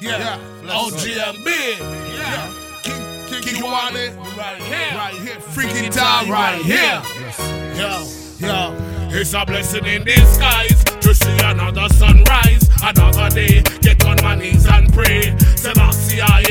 Yeah. OGMB. Oh, yeah. King, King, King Wale. Right here. Right here. Freaking time right here. Yo, yo. It's a blessing in disguise to see another sunrise, another day. Get on my knees and pray. Selassie, I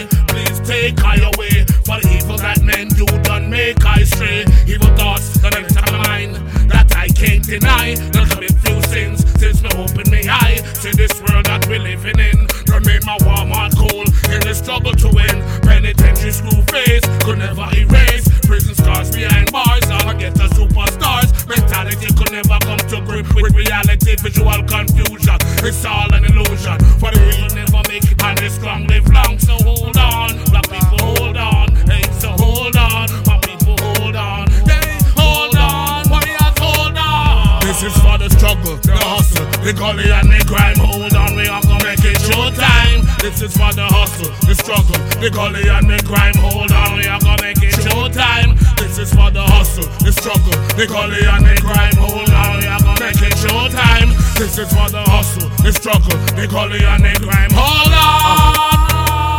strong live long. So hold on, black people hold on. Hey, so hold on, my people hold on. Hey, hold on, warriors hold on. This is for the struggle, the hustle, the gully and the crime. Hold on, we are gonna make it showtime. This is for the hustle, the struggle, the gully and the crime. Hold on, we are gonna make it showtime. This is for the hustle, the struggle, the gully and the crime. Hold on, we are gonna make it showtime. This is for the hustle, struggle, the gully and the crime. Hold on.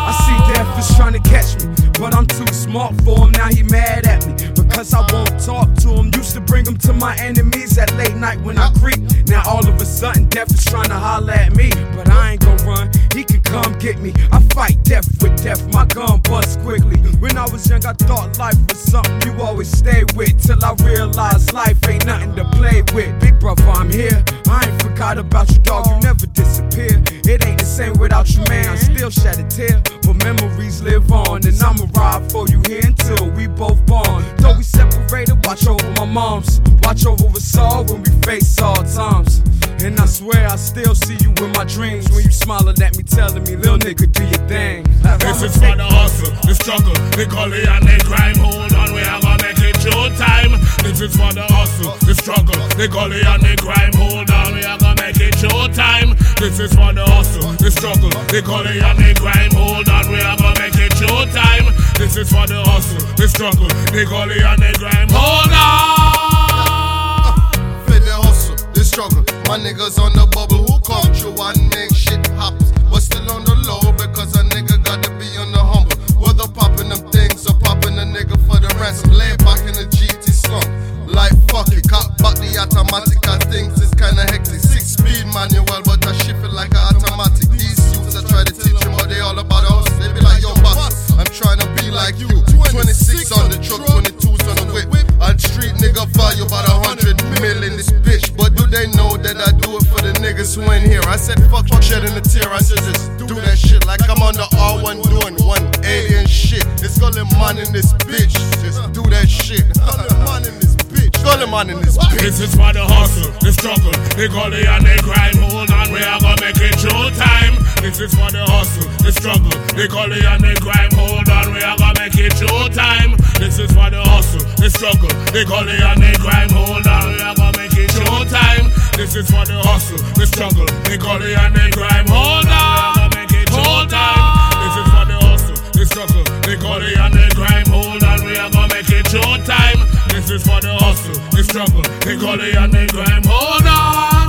I see death is trying to catch me, but I'm too smart for him. Now he mad at me because I won't talk to him. Used to bring him to my enemies at late night when I creep. Now all of a sudden death is trying to holler at me, but I ain't gonna run. He can come get me. I fight death with death. My gun. I thought life was something you always stay with. Till I realized life ain't nothing to play with. Big brother, I'm here. I ain't forgot about you, dog. You never disappear. It ain't the same without you, man. I still shed a tear, but memories live on. And I'ma ride for you here until we both born. Though we separated, watch over my moms. Watch over us all when we face all times. And I swear I still see you in my dreams when you smiling at me, telling me, little nigga, do your thing. This is for the hustle, the struggle, the gully and the crime. Hold on, we are gonna make it showtime. This is for the hustle, the struggle, the gully and the crime. Hold on, we are gonna make it showtime. This is for the hustle, the struggle, the gully and the crime. Hold on, we are gonna make it showtime. This is for the hustle, the struggle, the gully and the crime. Hold on. For the hustle, the struggle. My niggas on the bubble who come through and make shit happen. But still on the low because a nigga in this bitch. But do they know that I do it for the niggas who ain't here? I said fuck shedding a tear. I said just do that shit like I'm on the R1 doing one alien shit. It's Gully man in this bitch. Just do that shit. Man in this bitch. Gullymon in this bitch. This is for the hustle, the struggle, the gully and the crime. Hold on, we are gonna make it showtime. This is for the hustle, the struggle, the gully and the crime. Hold on, we are struggle, the gully and the crime. Hold on, we are gonna make it showtime. This is for the hustle, the struggle, the gully and the crime. Hold on, it. This is for the hustle, the struggle, the gully and we are gonna make it showtime. This is for the hustle, the struggle, the gully and the crime. Hold on,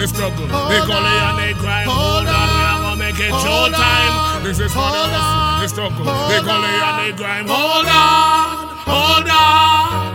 hustle, the struggle, the gully and the crime. Hold on, we are gonna make it showtime. This is for the hustle, the struggle, the gully and the crime. Hold on, hold on.